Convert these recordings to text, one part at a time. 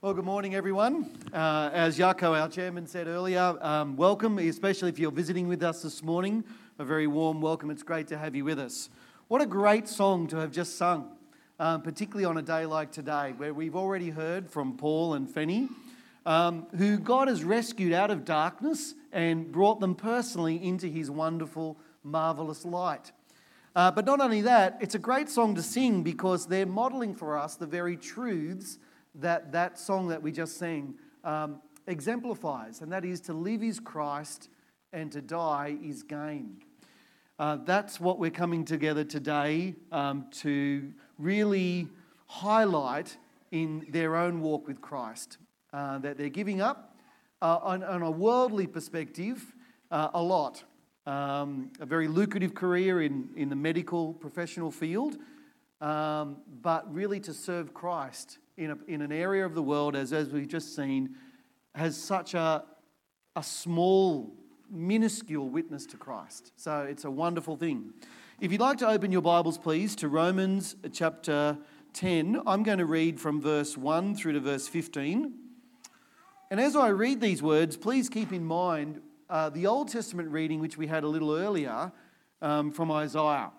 Well, good morning, everyone. Uh, as Yako, our chairman, said earlier, um, welcome, especially if you're visiting with us this morning. A very warm welcome. It's great to have you with us. What a great song to have just sung, um, particularly on a day like today, where we've already heard from Paul and Fanny, um, who God has rescued out of darkness and brought them personally into his wonderful, marvelous light. Uh, but not only that, it's a great song to sing because they're modeling for us the very truths that that song that we just sang um, exemplifies, and that is to live is Christ and to die is gain. Uh, that's what we're coming together today um, to really highlight in their own walk with Christ. Uh, that they're giving up uh, on, on, a worldly perspective uh, a lot. Um, a very lucrative career in, in the medical professional field, um, but really to serve Christ in, a, in an area of the world, as, as we've just seen, has such a, a small, minuscule witness to Christ. So it's a wonderful thing. If you'd like to open your Bibles, please, to Romans chapter 10, I'm going to read from verse 1 through to verse 15. And as I read these words, please keep in mind uh, the Old Testament reading, which we had a little earlier um, from Isaiah.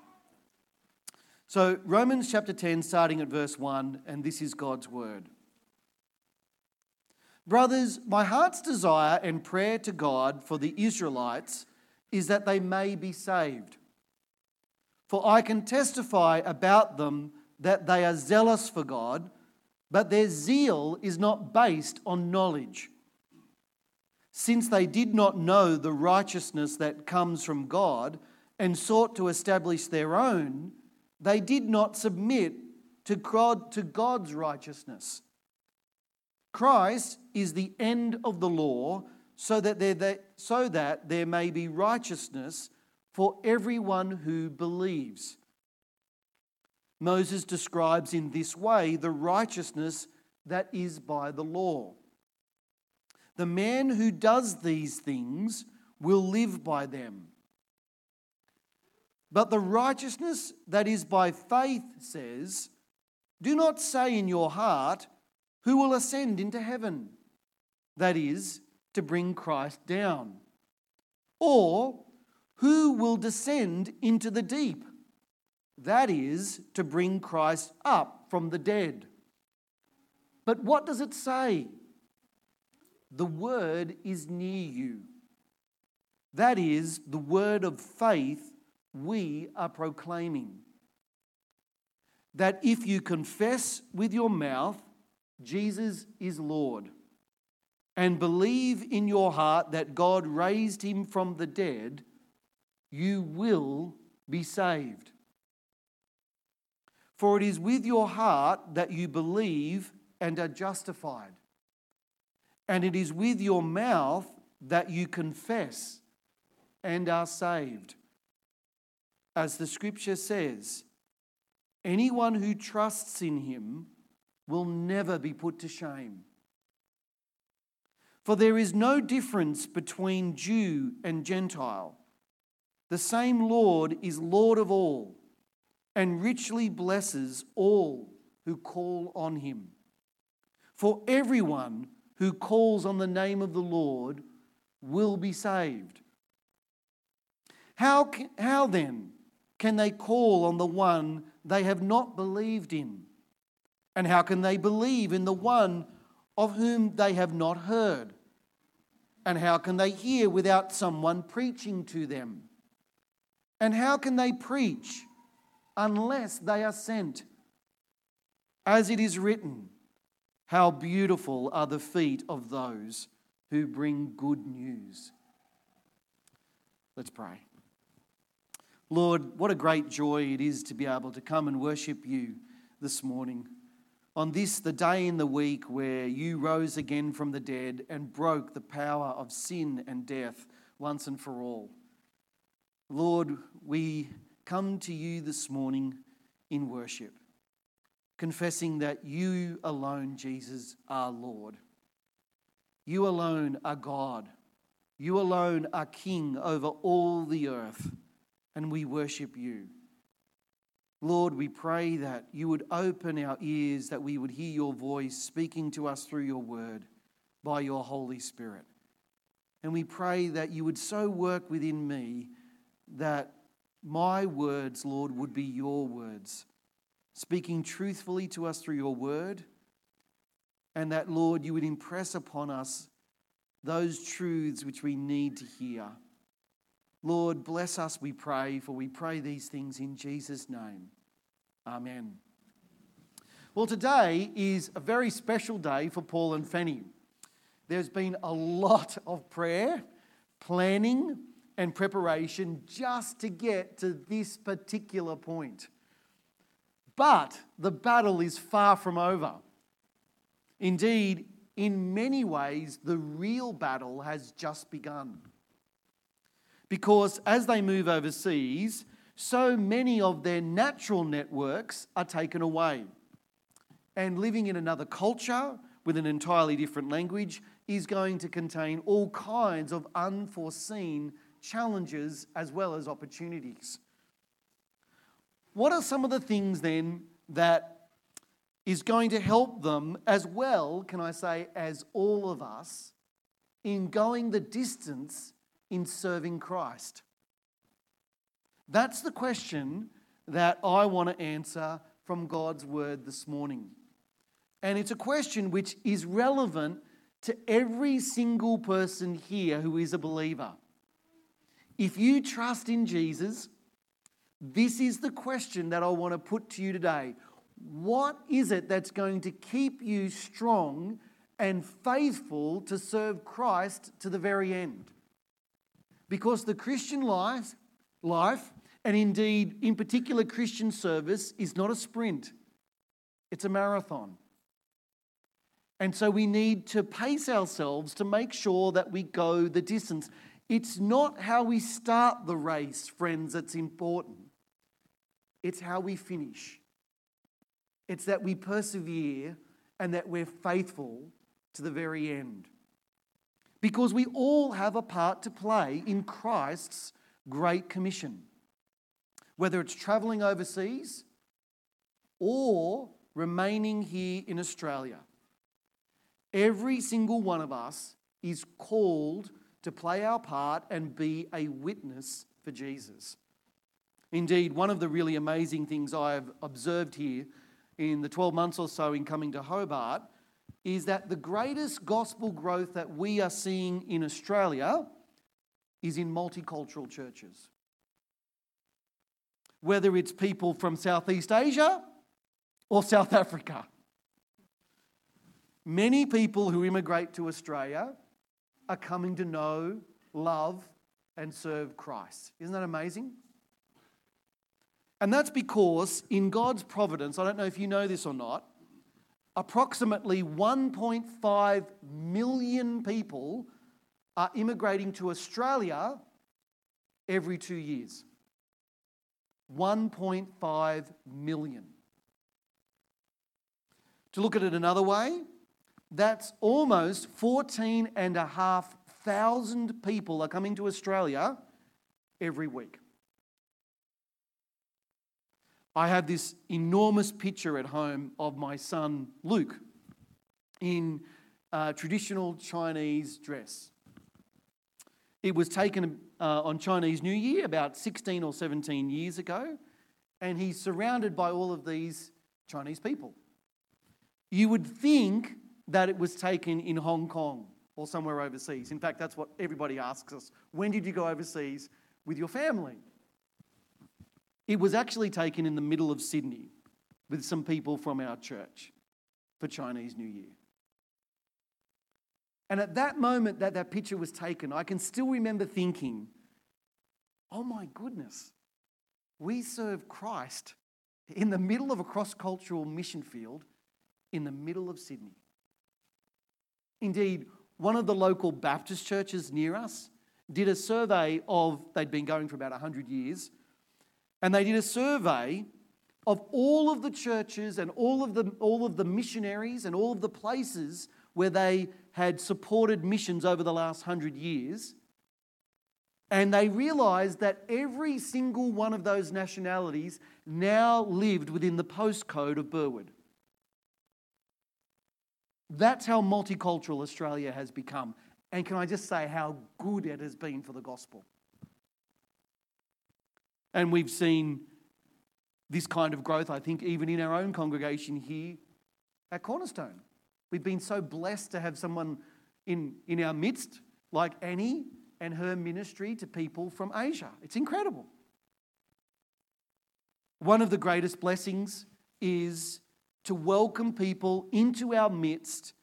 So, Romans chapter 10, starting at verse 1, and this is God's word. Brothers, my heart's desire and prayer to God for the Israelites is that they may be saved. For I can testify about them that they are zealous for God, but their zeal is not based on knowledge. Since they did not know the righteousness that comes from God and sought to establish their own, they did not submit to, God, to God's righteousness. Christ is the end of the law so that, there, so that there may be righteousness for everyone who believes. Moses describes in this way the righteousness that is by the law. The man who does these things will live by them. But the righteousness that is by faith says, Do not say in your heart, Who will ascend into heaven? That is, to bring Christ down. Or, Who will descend into the deep? That is, to bring Christ up from the dead. But what does it say? The word is near you. That is, the word of faith we are proclaiming. That if you confess with your mouth Jesus is Lord and believe in your heart that God raised him from the dead, you will be saved. For it is with your heart that you believe and are justified, and it is with your mouth that you confess and are saved as the scripture says, anyone who trusts in him will never be put to shame. For there is no difference between Jew and Gentile. The same Lord is Lord of all and richly blesses all who call on him. For everyone who calls on the name of the Lord will be saved. How, how then can they call on the one they have not believed in? And how can they believe in the one of whom they have not heard? And how can they hear without someone preaching to them? And how can they preach unless they are sent? As it is written, how beautiful are the feet of those who bring good news. Let's pray. Lord, what a great joy it is to be able to come and worship you this morning. On this, the day in the week where you rose again from the dead and broke the power of sin and death once and for all. Lord, we come to you this morning in worship, confessing that you alone, Jesus, are Lord. You alone are God. You alone are King over all the earth and we worship you. Lord, we pray that you would open our ears, that we would hear your voice speaking to us through your word by your Holy Spirit. And we pray that you would so work within me that my words, Lord, would be your words, speaking truthfully to us through your word. And that, Lord, you would impress upon us those truths which we need to hear. Lord, bless us, we pray, for we pray these things in Jesus' name. Amen. Well, today is a very special day for Paul and Fanny. There's been a lot of prayer, planning, and preparation just to get to this particular point. But the battle is far from over. Indeed, in many ways, the real battle has just begun. Because as they move overseas, so many of their natural networks are taken away. And living in another culture with an entirely different language is going to contain all kinds of unforeseen challenges as well as opportunities. What are some of the things then that is going to help them as well, can I say, as all of us, in going the distance in serving Christ? That's the question that I want to answer from God's word this morning. And it's a question which is relevant to every single person here who is a believer. If you trust in Jesus, this is the question that I want to put to you today. What is it that's going to keep you strong and faithful to serve Christ to the very end? Because the Christian life, life, and indeed, in particular, Christian service, is not a sprint, it's a marathon. And so we need to pace ourselves to make sure that we go the distance. It's not how we start the race, friends, that's important. It's how we finish. It's that we persevere and that we're faithful to the very end. Because we all have a part to play in Christ's Great Commission. Whether it's traveling overseas or remaining here in Australia, every single one of us is called to play our part and be a witness for Jesus. Indeed, one of the really amazing things I've observed here in the 12 months or so in coming to Hobart is that the greatest gospel growth that we are seeing in Australia is in multicultural churches. Whether it's people from Southeast Asia or South Africa. Many people who immigrate to Australia are coming to know, love, and serve Christ. Isn't that amazing? And that's because in God's providence, I don't know if you know this or not, approximately 1.5 million people are immigrating to Australia every two years. 1.5 million. To look at it another way, that's almost 14,500 people are coming to Australia every week. I have this enormous picture at home of my son Luke in a traditional Chinese dress. It was taken uh, on Chinese New Year about 16 or 17 years ago, and he's surrounded by all of these Chinese people. You would think that it was taken in Hong Kong or somewhere overseas. In fact, that's what everybody asks us. When did you go overseas with your family? It was actually taken in the middle of Sydney with some people from our church for Chinese New Year. And at that moment that that picture was taken, I can still remember thinking, oh my goodness, we serve Christ in the middle of a cross cultural mission field in the middle of Sydney. Indeed, one of the local Baptist churches near us did a survey of, they'd been going for about 100 years, and they did a survey of all of the churches and all of the, all of the missionaries and all of the places where they had supported missions over the last 100 years. And they realized that every single one of those nationalities now lived within the postcode of Burwood. That's how multicultural Australia has become. And can I just say how good it has been for the gospel? And we've seen this kind of growth, I think, even in our own congregation here at Cornerstone. We've been so blessed to have someone in, in our midst like Annie and her ministry to people from Asia. It's incredible. One of the greatest blessings is to welcome people into our midst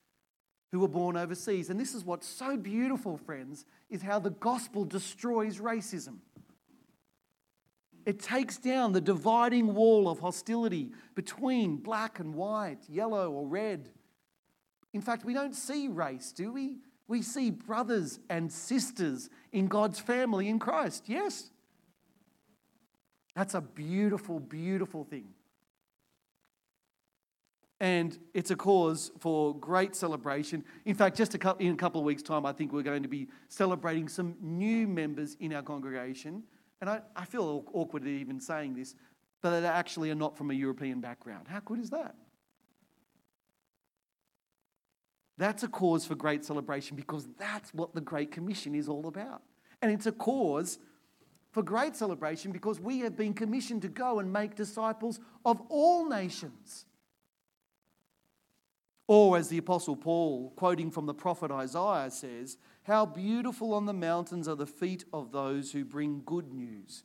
who were born overseas. And this is what's so beautiful, friends, is how the gospel destroys racism. It takes down the dividing wall of hostility between black and white, yellow or red. In fact, we don't see race, do we? We see brothers and sisters in God's family in Christ. Yes. That's a beautiful, beautiful thing. And it's a cause for great celebration. In fact, just a couple, in a couple of weeks' time, I think we're going to be celebrating some new members in our congregation. And I, I feel awkward even saying this, but they actually are not from a European background. How good is that? That's a cause for great celebration because that's what the Great Commission is all about. And it's a cause for great celebration because we have been commissioned to go and make disciples of all nations. Or, as the Apostle Paul, quoting from the prophet Isaiah, says, How beautiful on the mountains are the feet of those who bring good news,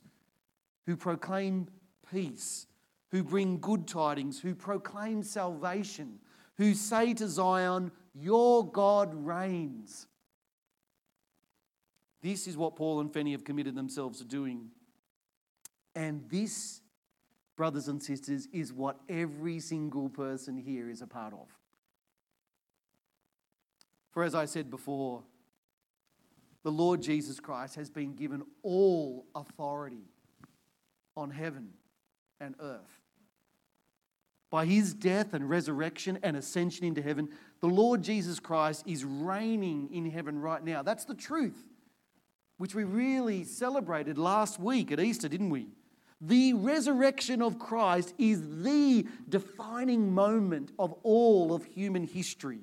who proclaim peace, who bring good tidings, who proclaim salvation, who say to Zion, Your God reigns. This is what Paul and Fanny have committed themselves to doing. And this, brothers and sisters, is what every single person here is a part of. For as I said before, the Lord Jesus Christ has been given all authority on heaven and earth. By his death and resurrection and ascension into heaven, the Lord Jesus Christ is reigning in heaven right now. That's the truth, which we really celebrated last week at Easter, didn't we? The resurrection of Christ is the defining moment of all of human history.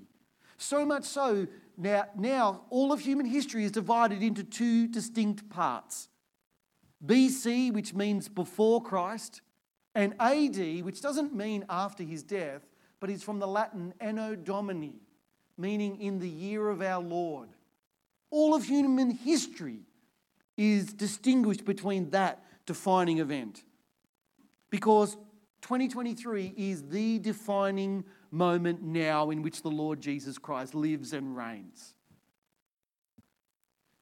So much so, now, now all of human history is divided into two distinct parts BC, which means before Christ, and AD, which doesn't mean after his death, but is from the Latin Anno Domini, meaning in the year of our Lord. All of human history is distinguished between that defining event because 2023 is the defining moment now in which the Lord Jesus Christ lives and reigns.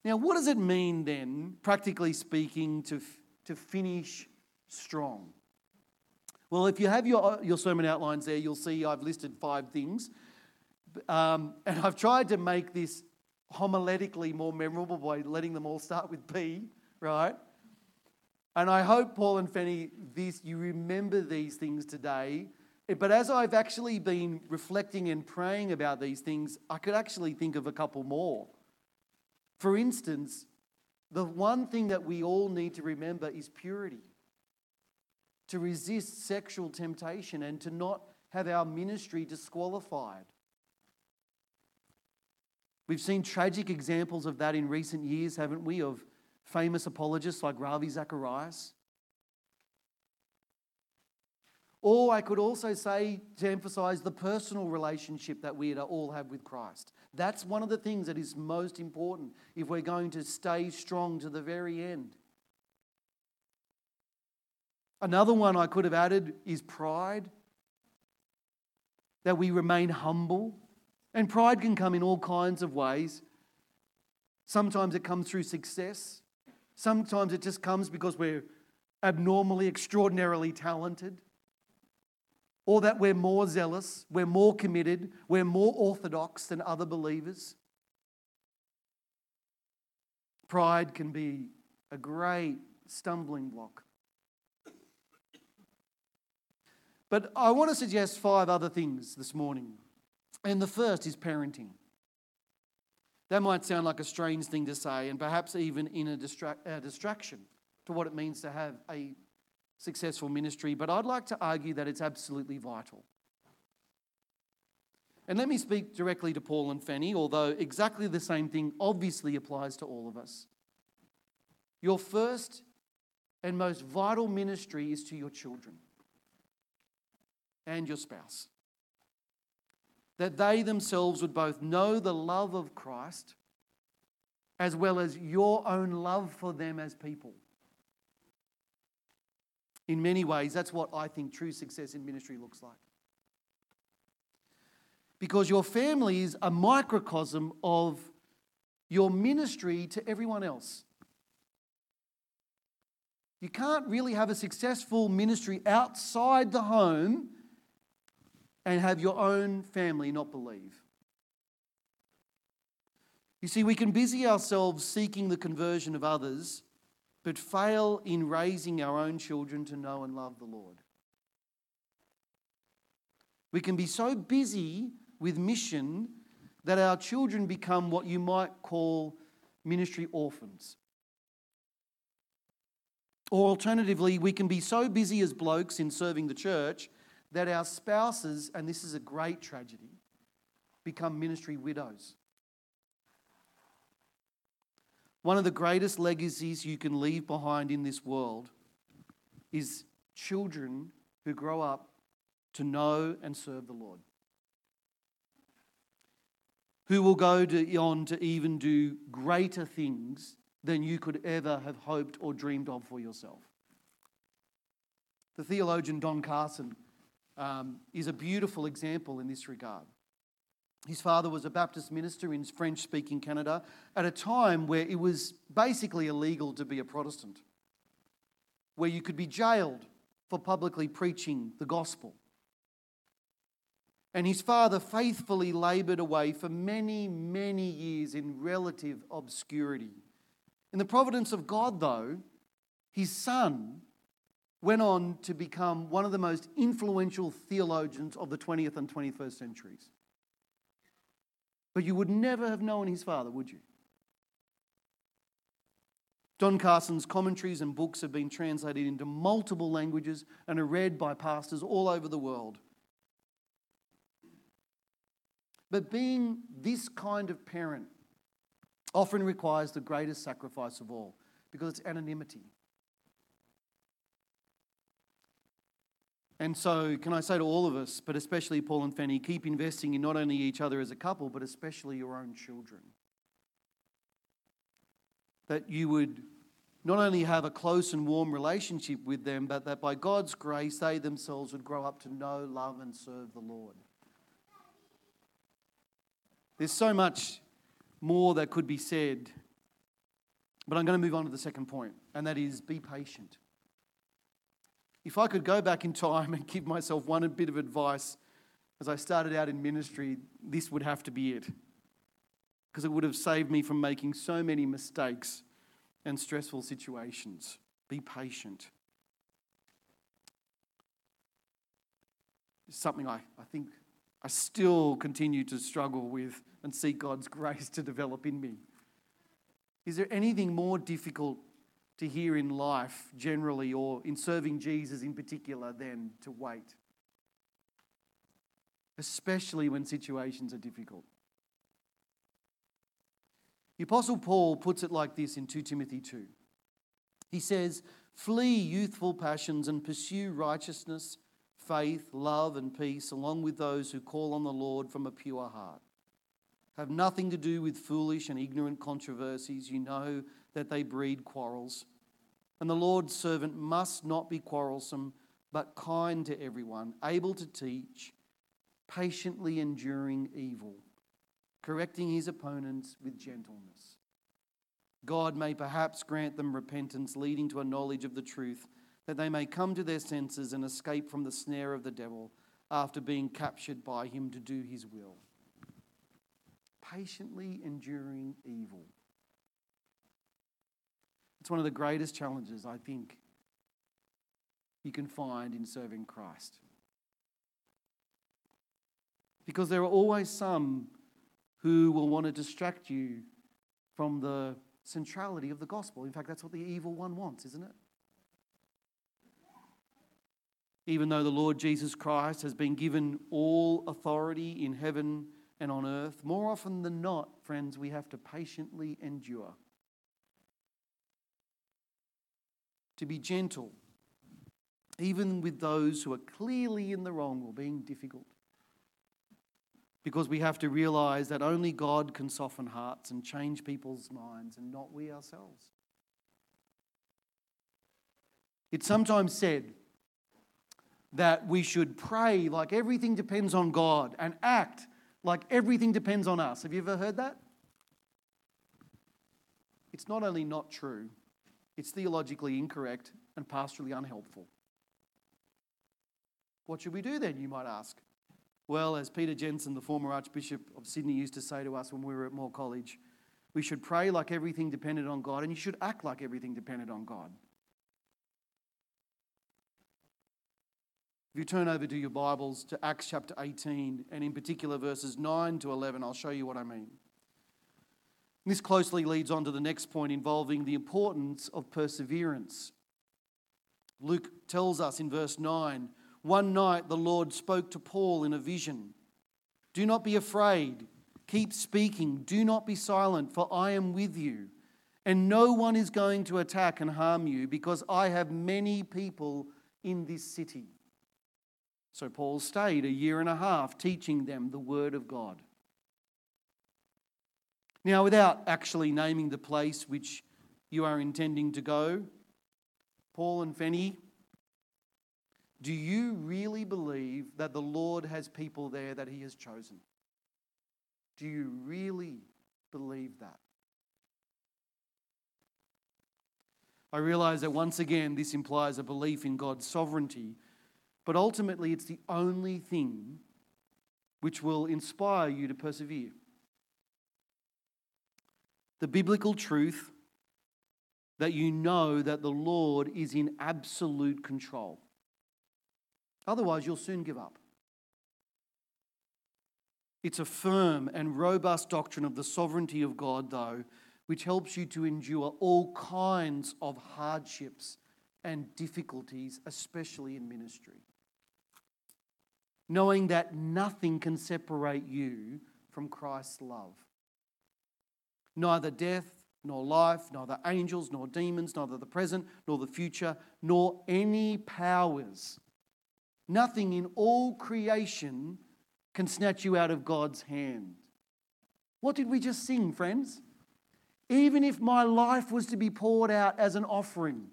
Now, what does it mean then, practically speaking, to, to finish strong? Well, if you have your, your sermon outlines there, you'll see I've listed five things. Um, and I've tried to make this homiletically more memorable by letting them all start with P, right? And I hope, Paul and Fanny, this, you remember these things today but as I've actually been reflecting and praying about these things, I could actually think of a couple more. For instance, the one thing that we all need to remember is purity. To resist sexual temptation and to not have our ministry disqualified. We've seen tragic examples of that in recent years, haven't we? Of famous apologists like Ravi Zacharias Or I could also say to emphasize the personal relationship that we all have with Christ. That's one of the things that is most important if we're going to stay strong to the very end. Another one I could have added is pride, that we remain humble. And pride can come in all kinds of ways. Sometimes it comes through success, sometimes it just comes because we're abnormally, extraordinarily talented or that we're more zealous, we're more committed, we're more orthodox than other believers. Pride can be a great stumbling block. But I want to suggest five other things this morning. And the first is parenting. That might sound like a strange thing to say, and perhaps even in a, a distraction to what it means to have a successful ministry, but I'd like to argue that it's absolutely vital. And let me speak directly to Paul and Fanny, although exactly the same thing obviously applies to all of us. Your first and most vital ministry is to your children and your spouse that they themselves would both know the love of Christ as well as your own love for them as people. In many ways, that's what I think true success in ministry looks like. Because your family is a microcosm of your ministry to everyone else. You can't really have a successful ministry outside the home and have your own family not believe. You see, we can busy ourselves seeking the conversion of others, but fail in raising our own children to know and love the Lord. We can be so busy with mission that our children become what you might call ministry orphans. Or alternatively, we can be so busy as blokes in serving the church that our spouses, and this is a great tragedy, become ministry widows. One of the greatest legacies you can leave behind in this world is children who grow up to know and serve the Lord. Who will go to, on to even do greater things than you could ever have hoped or dreamed of for yourself. The theologian Don Carson um, is a beautiful example in this regard. His father was a Baptist minister in French speaking Canada at a time where it was basically illegal to be a Protestant, where you could be jailed for publicly preaching the gospel. And his father faithfully laboured away for many, many years in relative obscurity. In the providence of God, though, his son went on to become one of the most influential theologians of the 20th and 21st centuries. But you would never have known his father, would you? Don Carson's commentaries and books have been translated into multiple languages and are read by pastors all over the world. But being this kind of parent often requires the greatest sacrifice of all because it's anonymity. And so, can I say to all of us, but especially Paul and Fanny, keep investing in not only each other as a couple, but especially your own children. That you would not only have a close and warm relationship with them, but that by God's grace, they themselves would grow up to know, love, and serve the Lord. There's so much more that could be said, but I'm going to move on to the second point, and that is be patient. If I could go back in time and give myself one bit of advice as I started out in ministry, this would have to be it. Because it would have saved me from making so many mistakes and stressful situations. Be patient. It's something I, I think I still continue to struggle with and seek God's grace to develop in me. Is there anything more difficult to hear in life generally or in serving Jesus in particular than to wait, especially when situations are difficult. The Apostle Paul puts it like this in 2 Timothy 2. He says, Flee youthful passions and pursue righteousness, faith, love, and peace, along with those who call on the Lord from a pure heart. Have nothing to do with foolish and ignorant controversies. You know that they breed quarrels. And the Lord's servant must not be quarrelsome, but kind to everyone, able to teach, patiently enduring evil, correcting his opponents with gentleness. God may perhaps grant them repentance, leading to a knowledge of the truth, that they may come to their senses and escape from the snare of the devil after being captured by him to do his will. Patiently enduring evil. It's one of the greatest challenges, I think, you can find in serving Christ. Because there are always some who will want to distract you from the centrality of the gospel. In fact, that's what the evil one wants, isn't it? Even though the Lord Jesus Christ has been given all authority in heaven and on earth, more often than not, friends, we have to patiently endure. To be gentle, even with those who are clearly in the wrong or being difficult because we have to realize that only God can soften hearts and change people's minds and not we ourselves. It's sometimes said that we should pray like everything depends on God and act like everything depends on us. Have you ever heard that? It's not only not true, it's theologically incorrect and pastorally unhelpful. What should we do then, you might ask? Well, as Peter Jensen, the former Archbishop of Sydney, used to say to us when we were at Moore College, we should pray like everything depended on God, and you should act like everything depended on God. If you turn over to your Bibles to Acts chapter 18, and in particular verses 9 to 11, I'll show you what I mean. This closely leads on to the next point involving the importance of perseverance. Luke tells us in verse 9 one night the Lord spoke to Paul in a vision Do not be afraid. Keep speaking. Do not be silent, for I am with you. And no one is going to attack and harm you because I have many people in this city. So Paul stayed a year and a half teaching them the word of God. Now, without actually naming the place which you are intending to go, Paul and Fanny do you really believe that the Lord has people there that He has chosen? Do you really believe that? I realize that once again, this implies a belief in God's sovereignty, but ultimately, it's the only thing which will inspire you to persevere. The biblical truth that you know that the Lord is in absolute control. Otherwise, you'll soon give up. It's a firm and robust doctrine of the sovereignty of God, though, which helps you to endure all kinds of hardships and difficulties, especially in ministry. Knowing that nothing can separate you from Christ's love. Neither death, nor life, neither angels, nor demons, neither the present, nor the future, nor any powers Nothing in all creation can snatch you out of God's hand. What did we just sing, friends? Even if my life was to be poured out as an offering,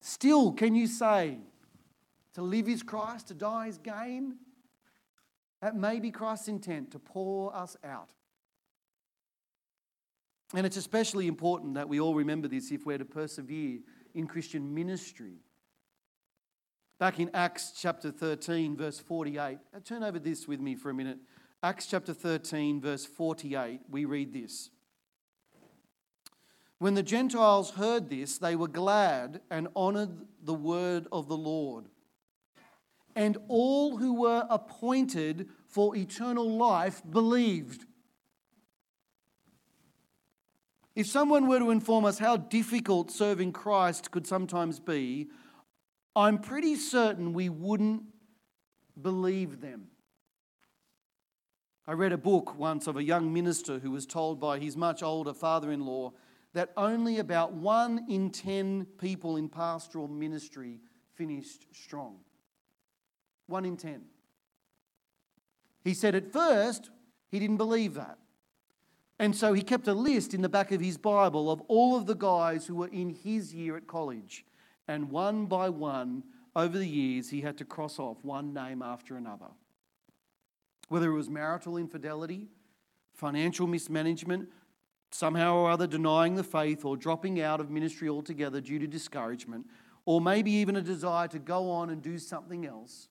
still can you say, to live is Christ, to die is gain? That may be Christ's intent to pour us out. And it's especially important that we all remember this if we're to persevere in Christian ministry. Back in Acts chapter 13, verse 48. Uh, turn over this with me for a minute. Acts chapter 13, verse 48, we read this. When the Gentiles heard this, they were glad and honored the word of the Lord. And all who were appointed for eternal life believed. If someone were to inform us how difficult serving Christ could sometimes be, I'm pretty certain we wouldn't believe them. I read a book once of a young minister who was told by his much older father in law that only about one in ten people in pastoral ministry finished strong. One in ten. He said at first he didn't believe that. And so he kept a list in the back of his Bible of all of the guys who were in his year at college and one by one, over the years, he had to cross off one name after another. Whether it was marital infidelity, financial mismanagement, somehow or other denying the faith, or dropping out of ministry altogether due to discouragement, or maybe even a desire to go on and do something else.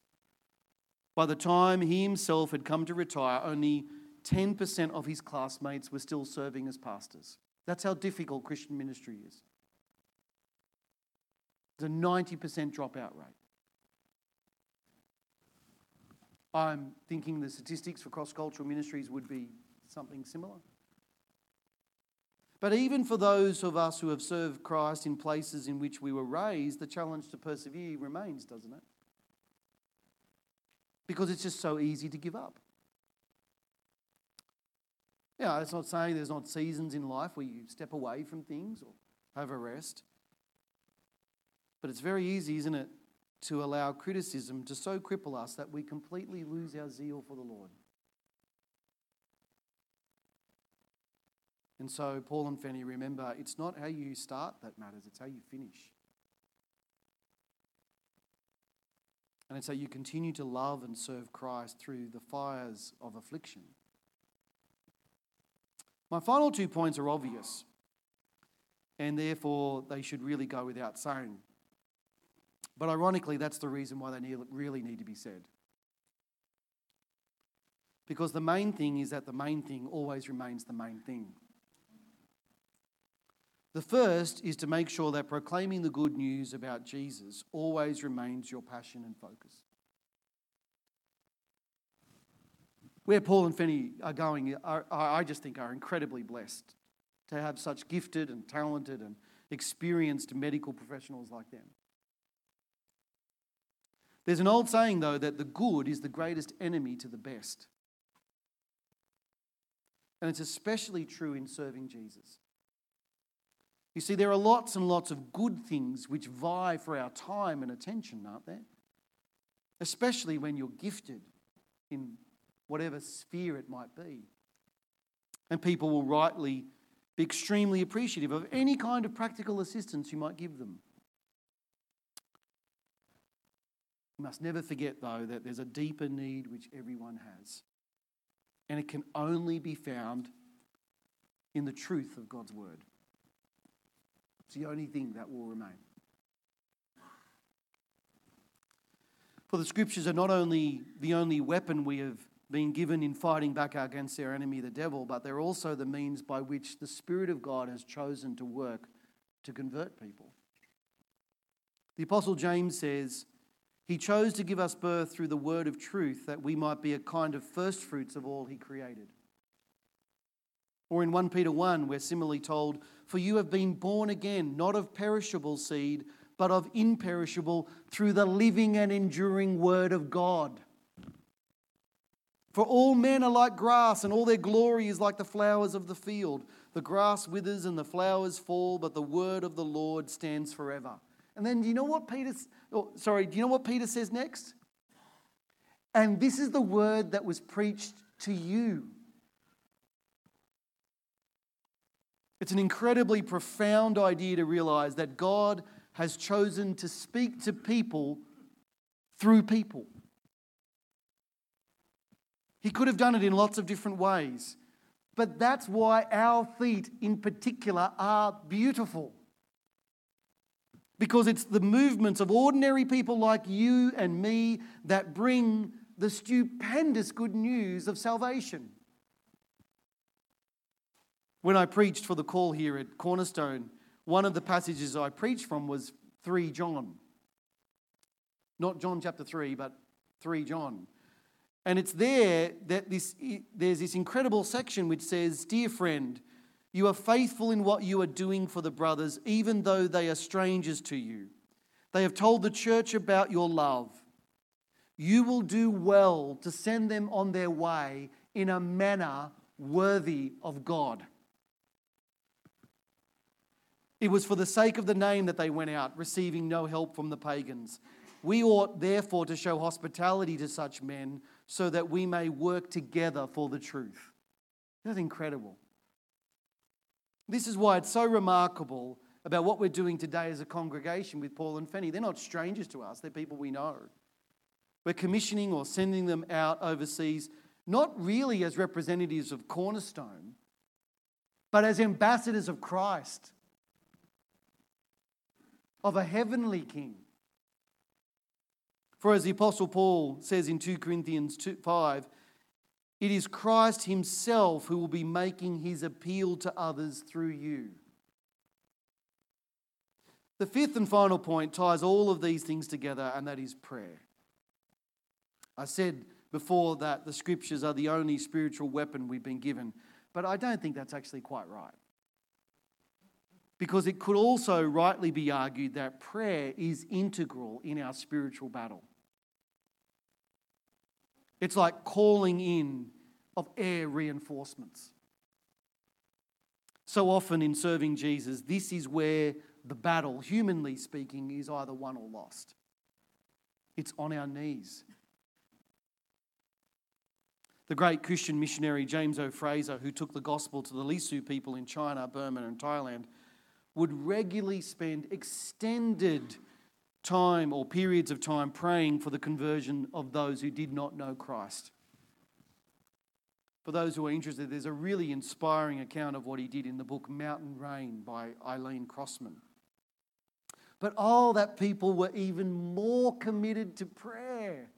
By the time he himself had come to retire, only 10% of his classmates were still serving as pastors. That's how difficult Christian ministry is. The 90% dropout rate. I'm thinking the statistics for cross cultural ministries would be something similar. But even for those of us who have served Christ in places in which we were raised, the challenge to persevere remains, doesn't it? Because it's just so easy to give up. Yeah, it's not saying there's not seasons in life where you step away from things or have a rest. But it's very easy, isn't it, to allow criticism to so cripple us that we completely lose our zeal for the Lord. And so, Paul and Fanny, remember, it's not how you start that matters, it's how you finish. And it's how you continue to love and serve Christ through the fires of affliction. My final two points are obvious, and therefore they should really go without saying. But ironically, that's the reason why they really need to be said. Because the main thing is that the main thing always remains the main thing. The first is to make sure that proclaiming the good news about Jesus always remains your passion and focus. Where Paul and Fanny uh, are going, are, I just think, are incredibly blessed to have such gifted and talented and experienced medical professionals like them. There's an old saying, though, that the good is the greatest enemy to the best. And it's especially true in serving Jesus. You see, there are lots and lots of good things which vie for our time and attention, aren't there? Especially when you're gifted in whatever sphere it might be. And people will rightly be extremely appreciative of any kind of practical assistance you might give them. We must never forget, though, that there's a deeper need which everyone has. And it can only be found in the truth of God's word. It's the only thing that will remain. For the scriptures are not only the only weapon we have been given in fighting back against their enemy, the devil, but they're also the means by which the Spirit of God has chosen to work to convert people. The Apostle James says, he chose to give us birth through the word of truth that we might be a kind of first fruits of all He created. Or in 1 Peter 1, we're similarly told, For you have been born again, not of perishable seed, but of imperishable, through the living and enduring word of God. For all men are like grass, and all their glory is like the flowers of the field. The grass withers and the flowers fall, but the word of the Lord stands forever. And then do you know what Peter oh, sorry, do you know what Peter says next? And this is the word that was preached to you. It's an incredibly profound idea to realize that God has chosen to speak to people through people. He could have done it in lots of different ways, but that's why our feet in particular are beautiful because it's the movements of ordinary people like you and me that bring the stupendous good news of salvation. When I preached for the call here at Cornerstone, one of the passages I preached from was 3 John. Not John chapter 3, but 3 John. And it's there that this, there's this incredible section which says, Dear friend, you are faithful in what you are doing for the brothers, even though they are strangers to you. They have told the church about your love. You will do well to send them on their way in a manner worthy of God. It was for the sake of the name that they went out, receiving no help from the pagans. We ought therefore to show hospitality to such men so that we may work together for the truth. That's incredible. This is why it's so remarkable about what we're doing today as a congregation with Paul and Fanny. They're not strangers to us, they're people we know. We're commissioning or sending them out overseas, not really as representatives of Cornerstone, but as ambassadors of Christ, of a heavenly King. For as the Apostle Paul says in 2 Corinthians 2, 5, it is Christ Himself who will be making His appeal to others through you. The fifth and final point ties all of these things together, and that is prayer. I said before that the scriptures are the only spiritual weapon we've been given. But I don't think that's actually quite right. Because it could also rightly be argued that prayer is integral in our spiritual battle. It's like calling in of air reinforcements. So often in serving Jesus, this is where the battle, humanly speaking, is either won or lost. It's on our knees. The great Christian missionary James O. Fraser, who took the gospel to the Lisu people in China, Burma, and Thailand, would regularly spend extended time or periods of time praying for the conversion of those who did not know Christ. For those who are interested, there's a really inspiring account of what he did in the book Mountain Rain by Eileen Crossman. But oh, that people were even more committed to prayer.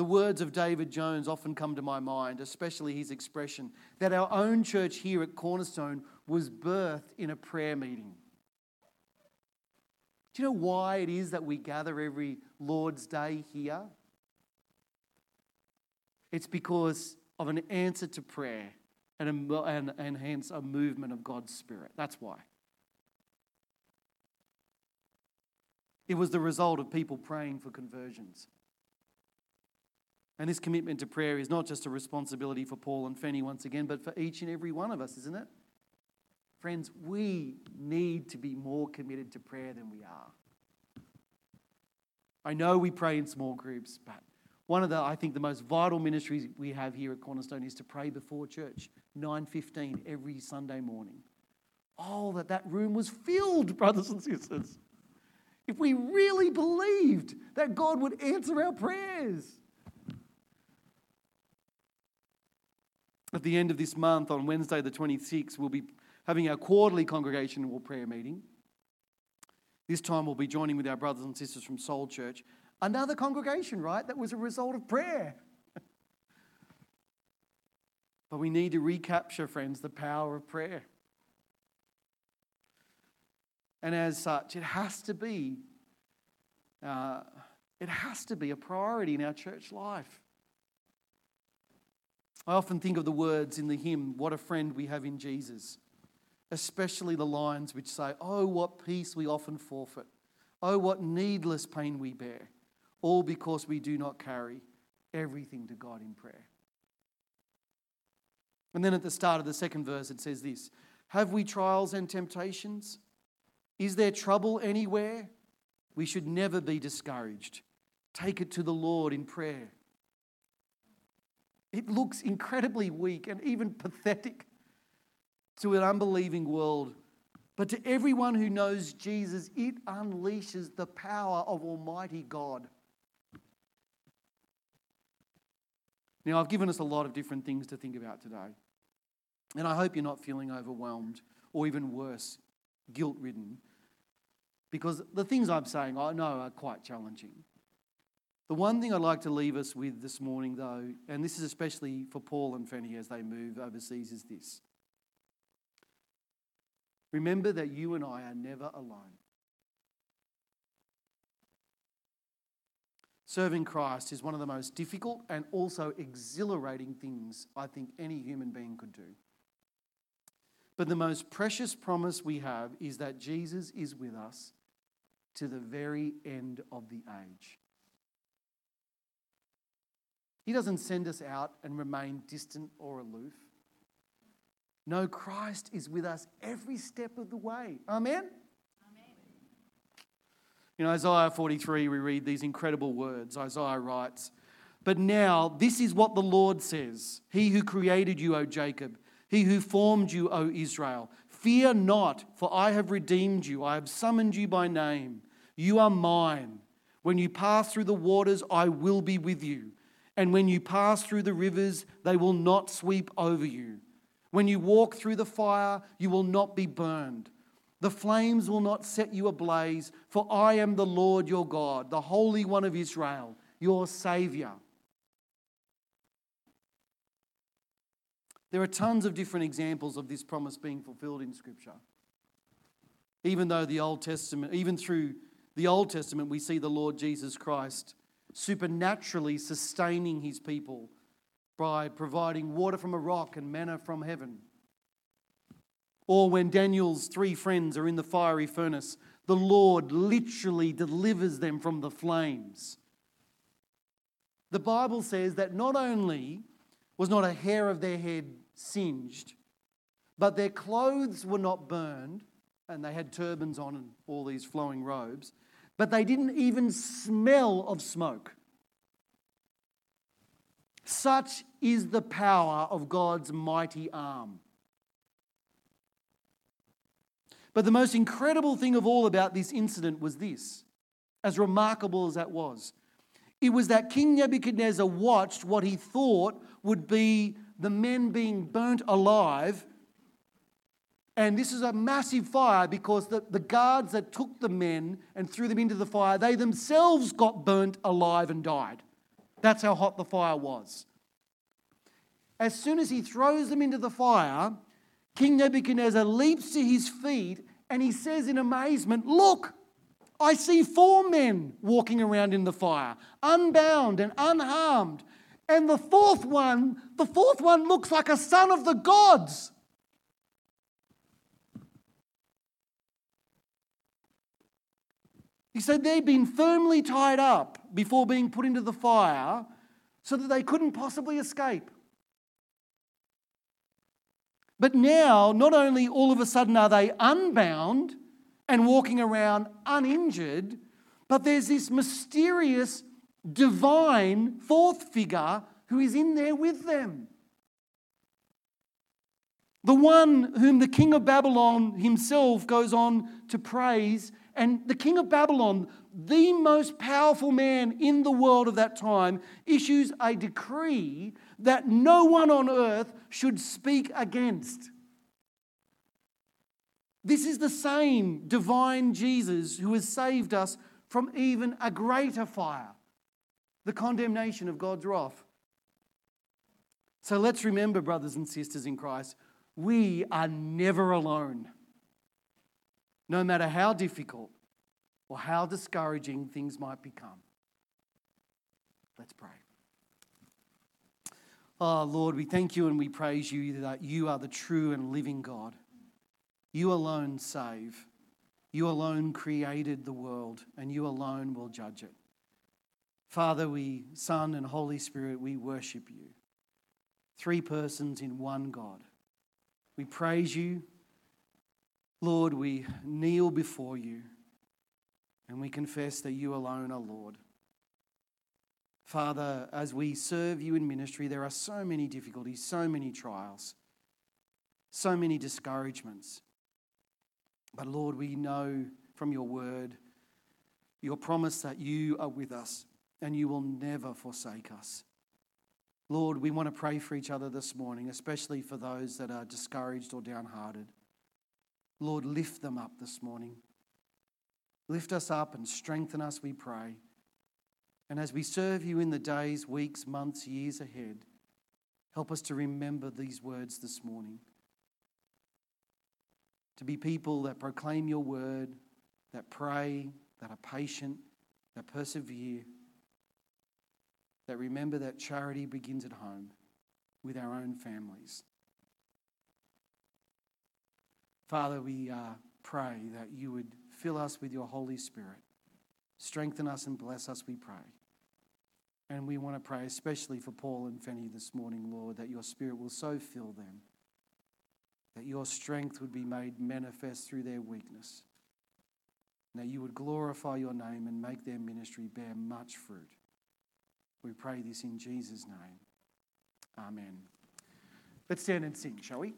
The words of David Jones often come to my mind, especially his expression that our own church here at Cornerstone was birthed in a prayer meeting. Do you know why it is that we gather every Lord's Day here? It's because of an answer to prayer and, and, and hence a movement of God's Spirit. That's why. It was the result of people praying for conversions. And this commitment to prayer is not just a responsibility for Paul and Fanny once again, but for each and every one of us, isn't it? Friends, we need to be more committed to prayer than we are. I know we pray in small groups, but one of the I think the most vital ministries we have here at Cornerstone is to pray before church, 9:15 every Sunday morning. Oh, that that room was filled, brothers and sisters if we really believed that God would answer our prayers. At the end of this month, on Wednesday, the 26th, we'll be having our quarterly congregational prayer meeting. This time, we'll be joining with our brothers and sisters from Soul Church. Another congregation, right? That was a result of prayer. but we need to recapture, friends, the power of prayer. And as such, it has to be, uh, it has to be a priority in our church life. I often think of the words in the hymn, What a Friend We Have in Jesus, especially the lines which say, Oh, what peace we often forfeit. Oh, what needless pain we bear, all because we do not carry everything to God in prayer. And then at the start of the second verse, it says this Have we trials and temptations? Is there trouble anywhere? We should never be discouraged. Take it to the Lord in prayer. It looks incredibly weak and even pathetic to an unbelieving world. But to everyone who knows Jesus, it unleashes the power of Almighty God. Now, I've given us a lot of different things to think about today. And I hope you're not feeling overwhelmed or even worse, guilt ridden because the things I'm saying I know are quite challenging. The one thing I'd like to leave us with this morning, though, and this is especially for Paul and Fanny as they move overseas, is this. Remember that you and I are never alone. Serving Christ is one of the most difficult and also exhilarating things I think any human being could do. But the most precious promise we have is that Jesus is with us to the very end of the age. He doesn't send us out and remain distant or aloof. No, Christ is with us every step of the way. Amen? Amen. In Isaiah 43, we read these incredible words. Isaiah writes, But now this is what the Lord says He who created you, O Jacob, he who formed you, O Israel. Fear not, for I have redeemed you. I have summoned you by name. You are mine. When you pass through the waters, I will be with you. And when you pass through the rivers, they will not sweep over you. When you walk through the fire, you will not be burned. The flames will not set you ablaze, for I am the Lord your God, the Holy One of Israel, your Saviour. There are tons of different examples of this promise being fulfilled in Scripture. Even though the Old Testament, even through the Old Testament, we see the Lord Jesus Christ supernaturally sustaining his people by providing water from a rock and manna from heaven. Or when Daniel's three friends are in the fiery furnace, the Lord literally delivers them from the flames. The Bible says that not only was not a hair of their head singed, but their clothes were not burned, and they had turbans on and all these flowing robes, but they didn't even smell of smoke. Such is the power of God's mighty arm. But the most incredible thing of all about this incident was this, as remarkable as that was. It was that King Nebuchadnezzar watched what he thought would be the men being burnt alive. And this is a massive fire because the, the guards that took the men and threw them into the fire, they themselves got burnt alive and died. That's how hot the fire was. As soon as he throws them into the fire, King Nebuchadnezzar leaps to his feet and he says in amazement, Look, I see four men walking around in the fire, unbound and unharmed. And the fourth one, the fourth one looks like a son of the gods. He said they'd been firmly tied up before being put into the fire so that they couldn't possibly escape. But now, not only all of a sudden are they unbound and walking around uninjured, but there's this mysterious divine fourth figure who is in there with them. The one whom the king of Babylon himself goes on to praise. And the king of Babylon, the most powerful man in the world of that time, issues a decree that no one on earth should speak against. This is the same divine Jesus who has saved us from even a greater fire, the condemnation of God's wrath. So let's remember, brothers and sisters in Christ, we are never alone. No matter how difficult or how discouraging things might become. Let's pray. Oh, Lord, we thank you and we praise you that you are the true and living God. You alone save. You alone created the world, and you alone will judge it. Father, we, Son, and Holy Spirit, we worship you. Three persons in one God. We praise you. Lord, we kneel before you, and we confess that you alone are Lord. Father, as we serve you in ministry, there are so many difficulties, so many trials, so many discouragements. But Lord, we know from your word, your promise that you are with us and you will never forsake us. Lord, we want to pray for each other this morning, especially for those that are discouraged or downhearted. Lord, lift them up this morning. Lift us up and strengthen us, we pray. And as we serve you in the days, weeks, months, years ahead, help us to remember these words this morning. To be people that proclaim your word, that pray, that are patient, that persevere, that remember that charity begins at home with our own families. Father, we uh, pray that you would fill us with your Holy Spirit. Strengthen us and bless us, we pray. And we want to pray especially for Paul and Fanny this morning, Lord, that your Spirit will so fill them, that your strength would be made manifest through their weakness. That you would glorify your name and make their ministry bear much fruit. We pray this in Jesus' name. Amen. Let's stand and sing, shall we?